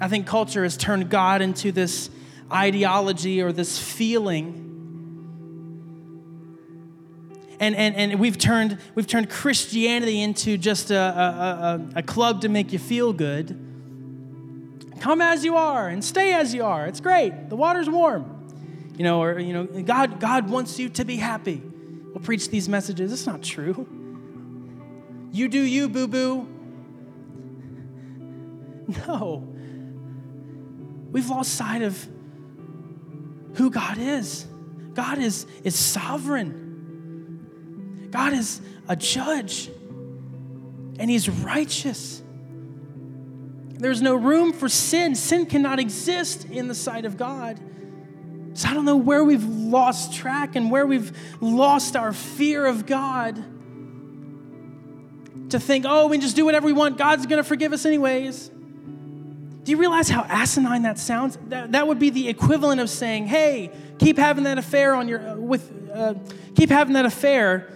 I think culture has turned God into this ideology or this feeling and, and, and we've, turned, we've turned Christianity into just a, a, a, a club to make you feel good. Come as you are and stay as you are. It's great. The water's warm. You know, or, you know, God, God wants you to be happy. We'll preach these messages. It's not true. You do you, boo boo. No. We've lost sight of who God is. God is, is sovereign. God is a judge and he's righteous. There's no room for sin. Sin cannot exist in the sight of God. So I don't know where we've lost track and where we've lost our fear of God to think, oh, we just do whatever we want. God's going to forgive us anyways. Do you realize how asinine that sounds? That, that would be the equivalent of saying, hey, keep having that affair on your, uh, with, uh, keep having that affair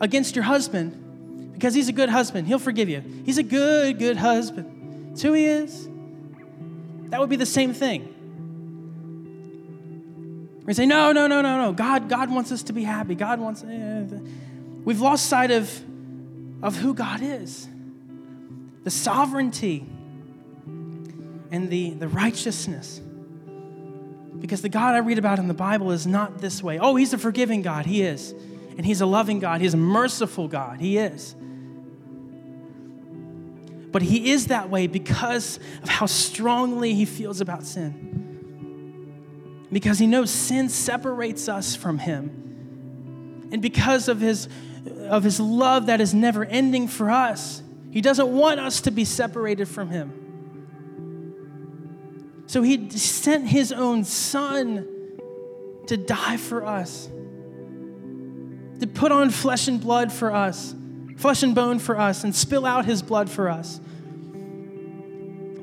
against your husband because he's a good husband. He'll forgive you. He's a good, good husband. It's who he is. That would be the same thing. We say, no, no, no, no, no. God, God wants us to be happy. God wants. Eh. We've lost sight of, of who God is, the sovereignty, and the, the righteousness. Because the God I read about in the Bible is not this way. Oh, he's a forgiving God. He is. And he's a loving God. He's a merciful God. He is. But he is that way because of how strongly he feels about sin. Because he knows sin separates us from him. And because of his, of his love that is never ending for us, he doesn't want us to be separated from him. So he sent his own son to die for us, to put on flesh and blood for us, flesh and bone for us, and spill out his blood for us,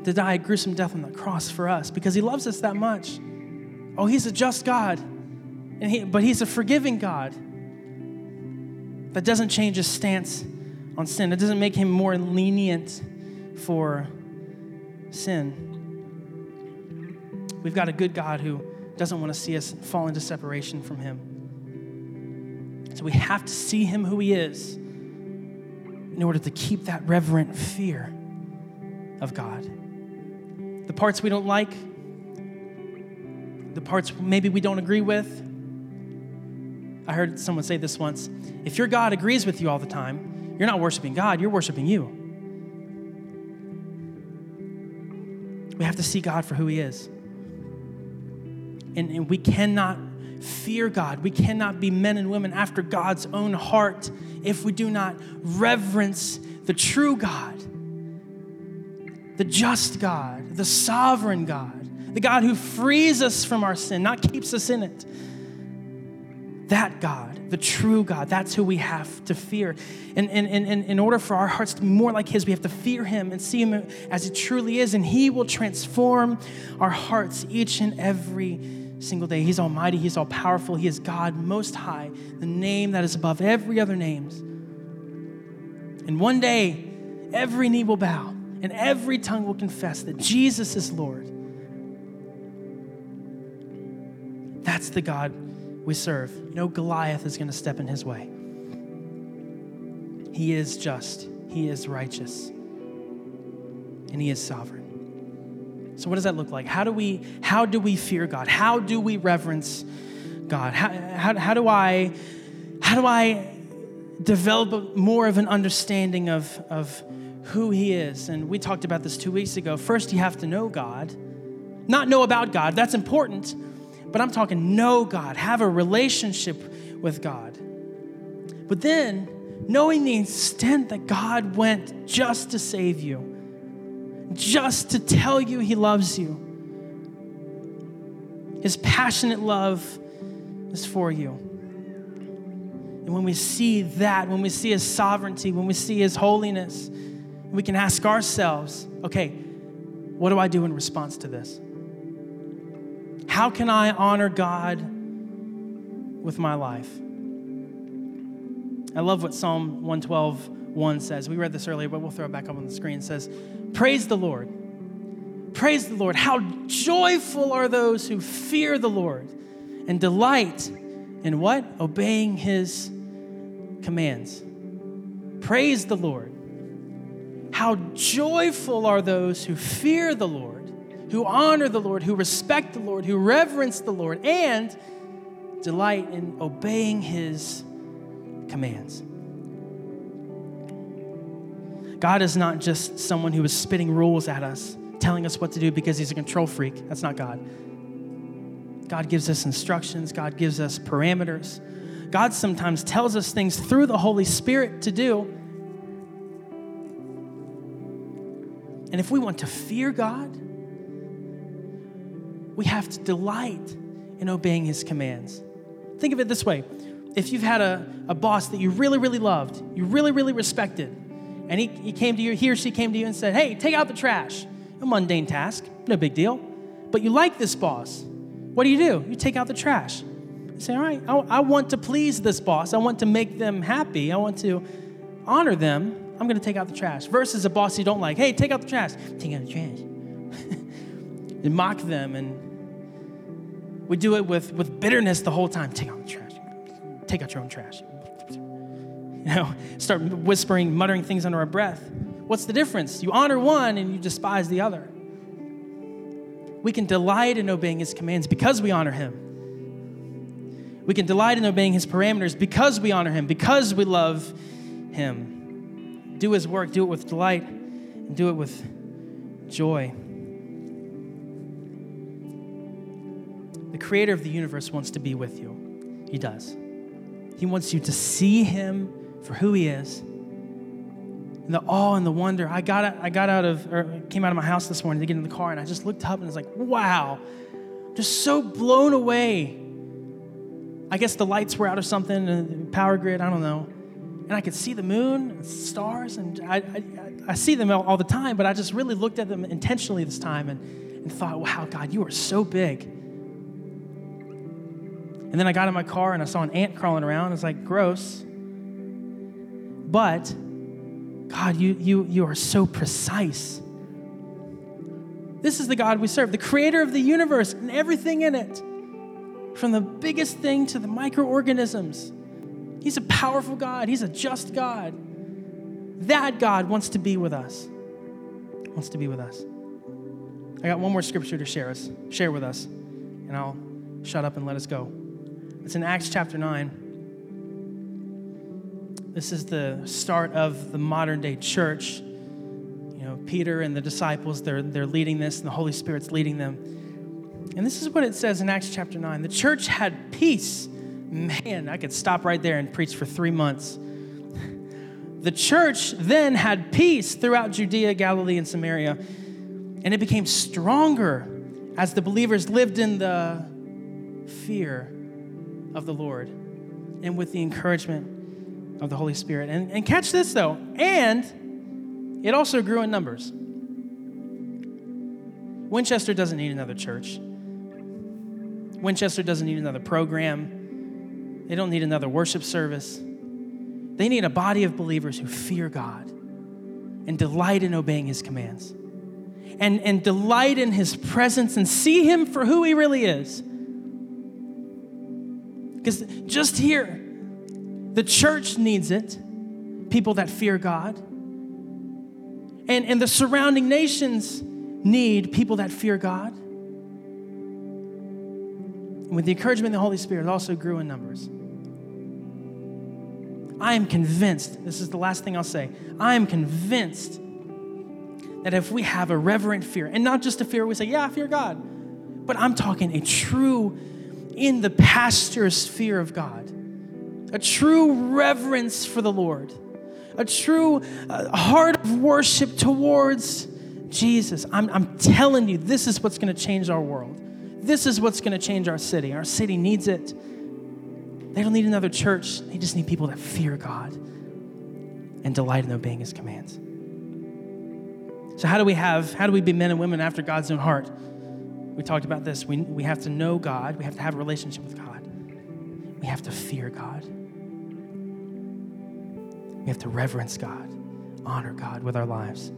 to die a gruesome death on the cross for us because he loves us that much. Oh, he's a just God, and he, but he's a forgiving God. That doesn't change his stance on sin. It doesn't make him more lenient for sin. We've got a good God who doesn't want to see us fall into separation from Him. So we have to see Him who He is in order to keep that reverent fear of God. The parts we don't like, the parts maybe we don't agree with. I heard someone say this once if your God agrees with you all the time, you're not worshiping God, you're worshiping you. We have to see God for who He is. And, and we cannot fear God. We cannot be men and women after God's own heart if we do not reverence the true God, the just God, the sovereign God, the God who frees us from our sin, not keeps us in it. That God, the true God, that's who we have to fear. And, and, and, and in order for our hearts to be more like His, we have to fear Him and see Him as He truly is, and He will transform our hearts each and every single day. He's almighty, He's all powerful, He is God most high, the name that is above every other name. And one day, every knee will bow and every tongue will confess that Jesus is Lord. That's the God we serve. No Goliath is going to step in his way. He is just, he is righteous, and he is sovereign. So what does that look like? How do we how do we fear God? How do we reverence God? How, how, how do I how do I develop more of an understanding of, of who he is? And we talked about this two weeks ago. First, you have to know God. Not know about God, that's important, but I'm talking know God, have a relationship with God. But then, knowing the extent that God went just to save you just to tell you he loves you. His passionate love is for you. And when we see that, when we see his sovereignty, when we see his holiness, we can ask ourselves, okay, what do I do in response to this? How can I honor God with my life? I love what Psalm 112 1 says. We read this earlier, but we'll throw it back up on the screen. It says, Praise the Lord. Praise the Lord. How joyful are those who fear the Lord and delight in what? Obeying his commands. Praise the Lord. How joyful are those who fear the Lord, who honor the Lord, who respect the Lord, who reverence the Lord, and delight in obeying his commands. God is not just someone who is spitting rules at us, telling us what to do because he's a control freak. That's not God. God gives us instructions, God gives us parameters. God sometimes tells us things through the Holy Spirit to do. And if we want to fear God, we have to delight in obeying his commands. Think of it this way if you've had a, a boss that you really, really loved, you really, really respected, and he, he came to you, he or she came to you and said, Hey, take out the trash. A mundane task, no big deal. But you like this boss. What do you do? You take out the trash. You say, All right, I, I want to please this boss. I want to make them happy. I want to honor them. I'm going to take out the trash. Versus a boss you don't like. Hey, take out the trash. Take out the trash. and mock them. And we do it with, with bitterness the whole time. Take out the trash. Take out your own trash you know, start whispering, muttering things under our breath. What's the difference? You honor one and you despise the other. We can delight in obeying his commands because we honor him. We can delight in obeying his parameters because we honor him, because we love him. Do his work, do it with delight, and do it with joy. The creator of the universe wants to be with you. He does. He wants you to see him for who he is. And the awe and the wonder. I got, I got out of, or came out of my house this morning to get in the car, and I just looked up and was like, wow, just so blown away. I guess the lights were out or something, and power grid, I don't know. And I could see the moon, and stars, and I, I, I see them all, all, the time, but I just really looked at them intentionally this time and, and thought, wow, God, you are so big. And then I got in my car and I saw an ant crawling around. I was like, gross. But, God, you, you, you are so precise. This is the God we serve, the creator of the universe and everything in it, from the biggest thing to the microorganisms. He's a powerful God, He's a just God. That God wants to be with us. Wants to be with us. I got one more scripture to share us, share with us, and I'll shut up and let us go. It's in Acts chapter 9. This is the start of the modern day church. You know, Peter and the disciples, they're, they're leading this, and the Holy Spirit's leading them. And this is what it says in Acts chapter 9. The church had peace. Man, I could stop right there and preach for three months. The church then had peace throughout Judea, Galilee, and Samaria, and it became stronger as the believers lived in the fear of the Lord and with the encouragement of the Holy Spirit. And, and catch this though, and it also grew in numbers. Winchester doesn't need another church. Winchester doesn't need another program. They don't need another worship service. They need a body of believers who fear God and delight in obeying his commands and, and delight in his presence and see him for who he really is because just here, the church needs it, people that fear God. And, and the surrounding nations need people that fear God. And with the encouragement of the Holy Spirit, it also grew in numbers. I am convinced, this is the last thing I'll say, I am convinced that if we have a reverent fear, and not just a fear, we say, yeah, I fear God, but I'm talking a true in the pastor's fear of God, a true reverence for the Lord, a true uh, heart of worship towards Jesus. I'm, I'm telling you, this is what's going to change our world. This is what's going to change our city. Our city needs it. They don't need another church, they just need people that fear God and delight in obeying his commands. So, how do we have, how do we be men and women after God's own heart? We talked about this. We, we have to know God, we have to have a relationship with God, we have to fear God, we have to reverence God, honor God with our lives.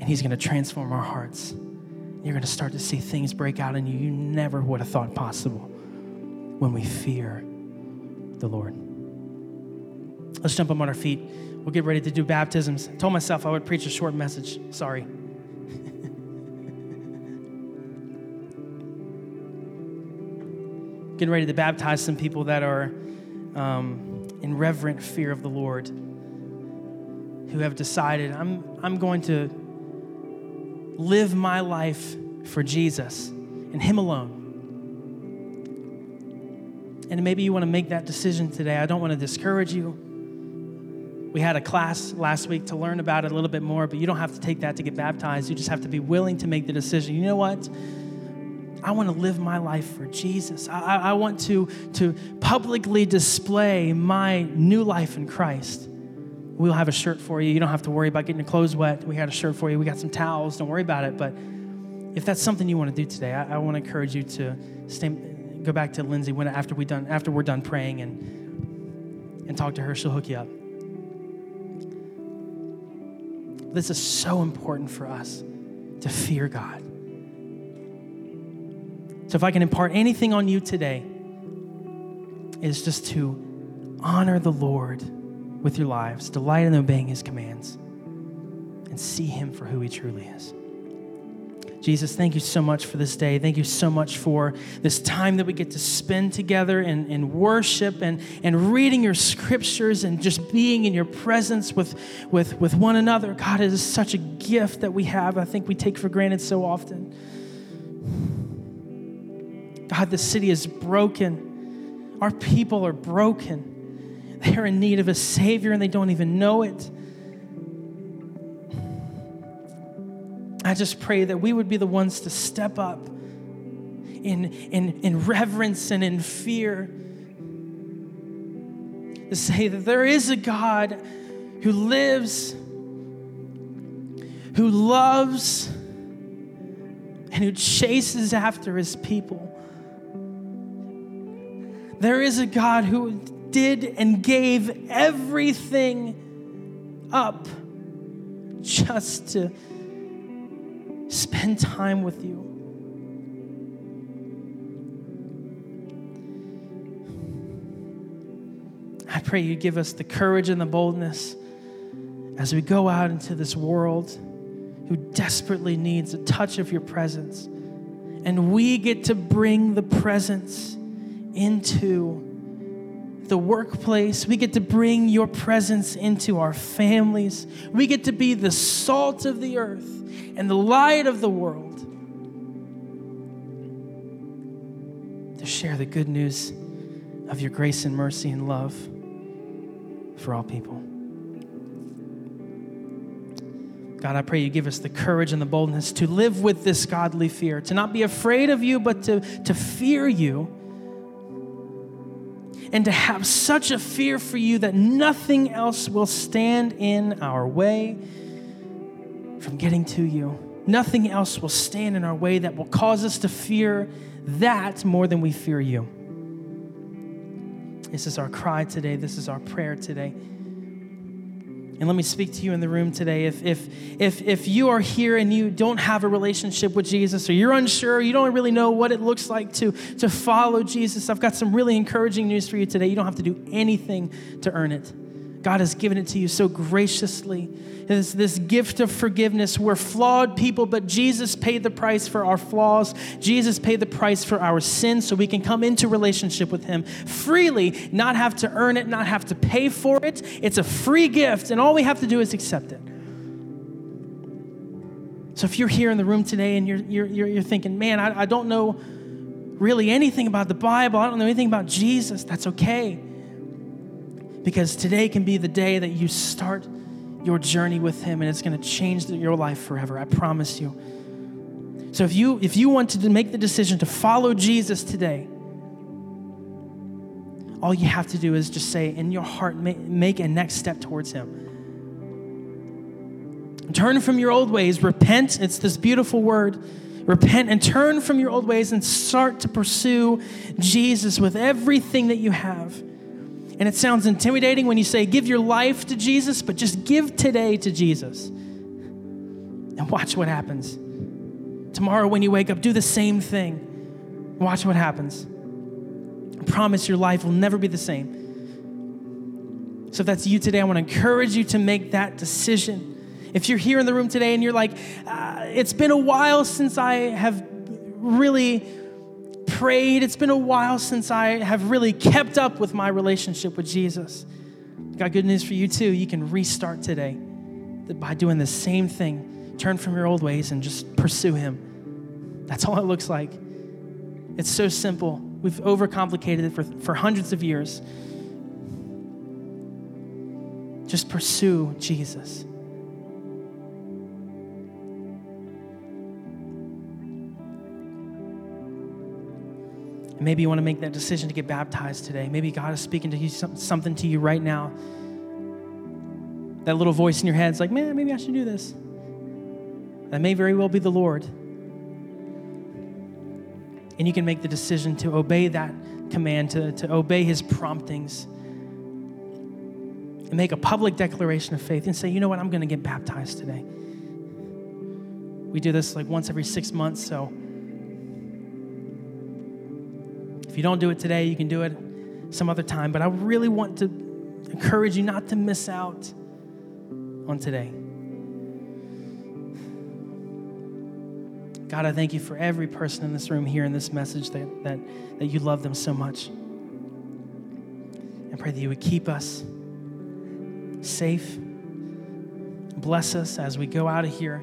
And He's going to transform our hearts. You're going to start to see things break out in you you never would have thought possible when we fear the Lord. Let's jump up on our feet. We'll get ready to do baptisms. I told myself I would preach a short message. Sorry. getting ready to baptize some people that are um, in reverent fear of the Lord, who have decided, I'm, I'm going to live my life for Jesus and Him alone. And maybe you want to make that decision today. I don't want to discourage you. We had a class last week to learn about it a little bit more, but you don't have to take that to get baptized. You just have to be willing to make the decision. You know what? I want to live my life for Jesus. I, I want to, to publicly display my new life in Christ. We'll have a shirt for you. You don't have to worry about getting your clothes wet. We got a shirt for you. We got some towels. Don't worry about it. But if that's something you want to do today, I, I want to encourage you to stay, go back to Lindsay when, after, we done, after we're done praying and, and talk to her. She'll hook you up. This is so important for us to fear God. So, if I can impart anything on you today, is just to honor the Lord with your lives, delight in obeying his commands, and see him for who he truly is. Jesus, thank you so much for this day. Thank you so much for this time that we get to spend together in, in worship and, and reading your scriptures and just being in your presence with, with, with one another. God, it is such a gift that we have, I think we take for granted so often. God, the city is broken. Our people are broken. They are in need of a Savior and they don't even know it. I just pray that we would be the ones to step up in, in, in reverence and in fear. To say that there is a God who lives, who loves, and who chases after his people. There is a God who did and gave everything up just to spend time with you. I pray you give us the courage and the boldness as we go out into this world who desperately needs a touch of your presence. And we get to bring the presence into the workplace. We get to bring your presence into our families. We get to be the salt of the earth and the light of the world to share the good news of your grace and mercy and love for all people. God, I pray you give us the courage and the boldness to live with this godly fear, to not be afraid of you, but to, to fear you, and to have such a fear for you that nothing else will stand in our way from getting to you. Nothing else will stand in our way that will cause us to fear that more than we fear you. This is our cry today. This is our prayer today. And let me speak to you in the room today. If, if, if, if you are here and you don't have a relationship with Jesus, or you're unsure, you don't really know what it looks like to, to follow Jesus, I've got some really encouraging news for you today. You don't have to do anything to earn it. God has given it to you so graciously. This, this gift of forgiveness. We're flawed people, but Jesus paid the price for our flaws. Jesus paid the price for our sins so we can come into relationship with Him freely, not have to earn it, not have to pay for it. It's a free gift, and all we have to do is accept it. So if you're here in the room today and you're, you're, you're thinking, man, I, I don't know really anything about the Bible, I don't know anything about Jesus, that's okay because today can be the day that you start your journey with him and it's going to change your life forever i promise you. So if you if you want to make the decision to follow jesus today all you have to do is just say in your heart make a next step towards him. Turn from your old ways repent it's this beautiful word repent and turn from your old ways and start to pursue jesus with everything that you have and it sounds intimidating when you say, give your life to Jesus, but just give today to Jesus. And watch what happens. Tomorrow, when you wake up, do the same thing. Watch what happens. I promise your life will never be the same. So, if that's you today, I want to encourage you to make that decision. If you're here in the room today and you're like, uh, it's been a while since I have really prayed. It's been a while since I have really kept up with my relationship with Jesus. Got good news for you too. You can restart today by doing the same thing. Turn from your old ways and just pursue Him. That's all it looks like. It's so simple. We've overcomplicated it for, for hundreds of years. Just pursue Jesus. And maybe you want to make that decision to get baptized today. Maybe God is speaking to you something to you right now. That little voice in your head is like, man, maybe I should do this. That may very well be the Lord. And you can make the decision to obey that command, to, to obey his promptings, and make a public declaration of faith and say, you know what, I'm going to get baptized today. We do this like once every six months, so you don't do it today, you can do it some other time. But I really want to encourage you not to miss out on today. God, I thank you for every person in this room hearing this message that, that, that you love them so much. And pray that you would keep us safe. Bless us as we go out of here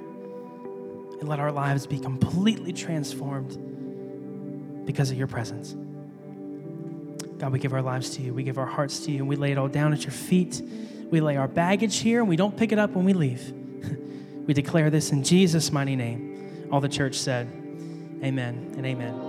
and let our lives be completely transformed because of your presence. God, we give our lives to you. We give our hearts to you, and we lay it all down at your feet. We lay our baggage here, and we don't pick it up when we leave. we declare this in Jesus' mighty name. All the church said, Amen and amen.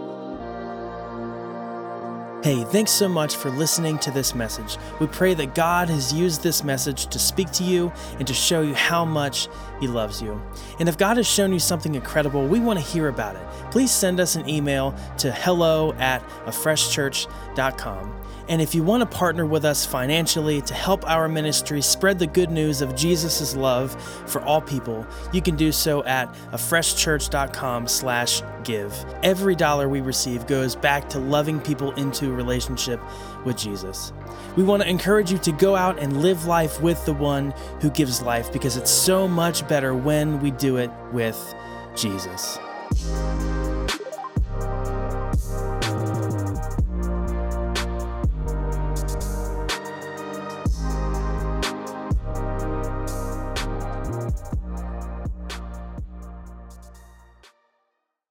Hey, thanks so much for listening to this message. We pray that God has used this message to speak to you and to show you how much He loves you. And if God has shown you something incredible, we want to hear about it. Please send us an email to hello at afreshchurch.com. And if you want to partner with us financially to help our ministry spread the good news of Jesus' love for all people, you can do so at afreshchurch.com slash give. Every dollar we receive goes back to loving people into a relationship with Jesus. We want to encourage you to go out and live life with the one who gives life because it's so much better when we do it with Jesus.